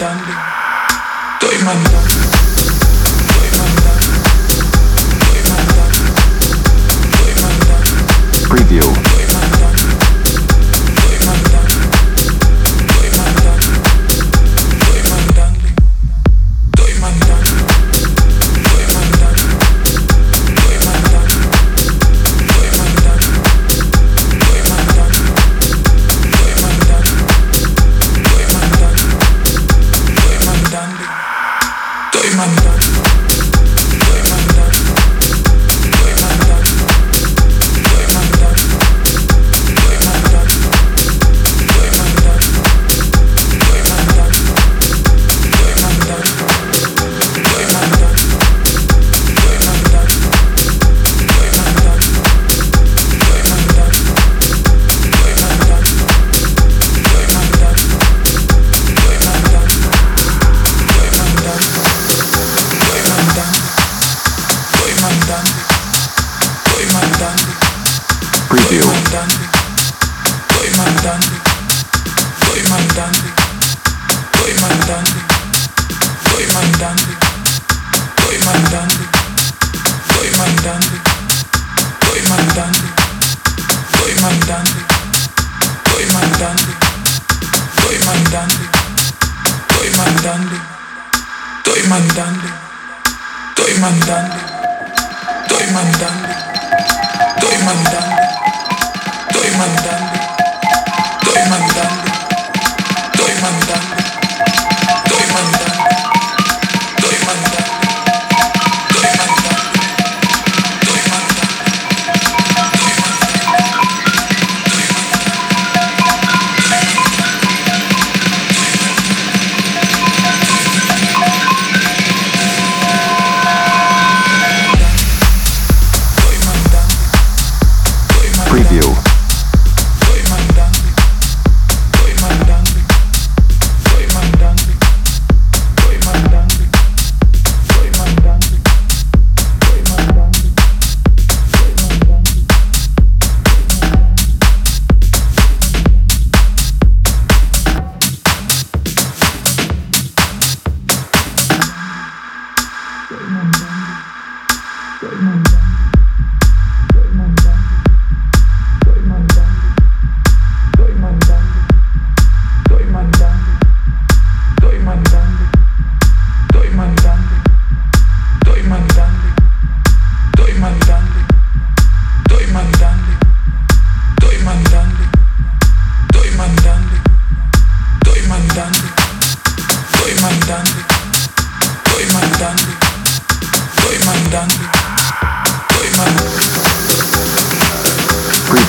mandando, estoy mandando. Preview. my mother. mandando, estoy mandando, estoy mandando, estoy mandando, estoy mandando, estoy mandando, estoy mandando, estoy mandando, estoy mandando, estoy mandando, estoy mandando, estoy mandando. morning.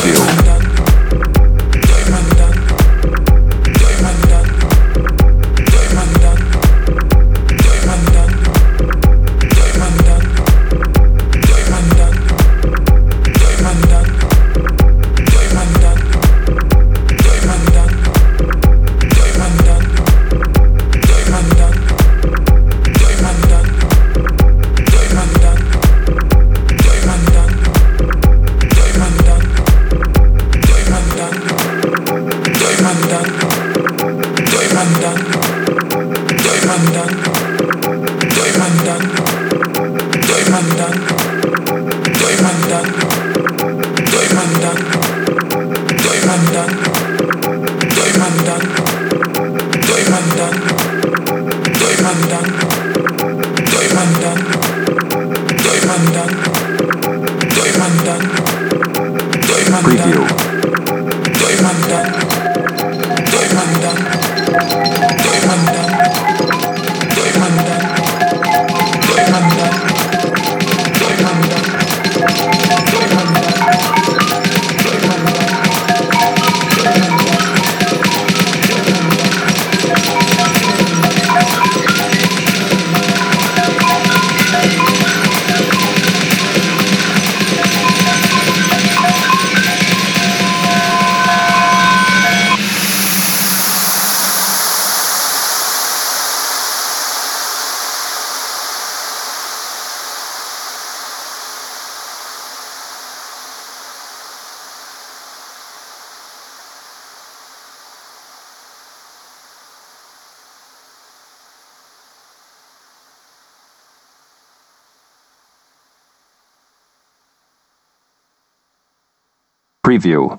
preview. Preview. preview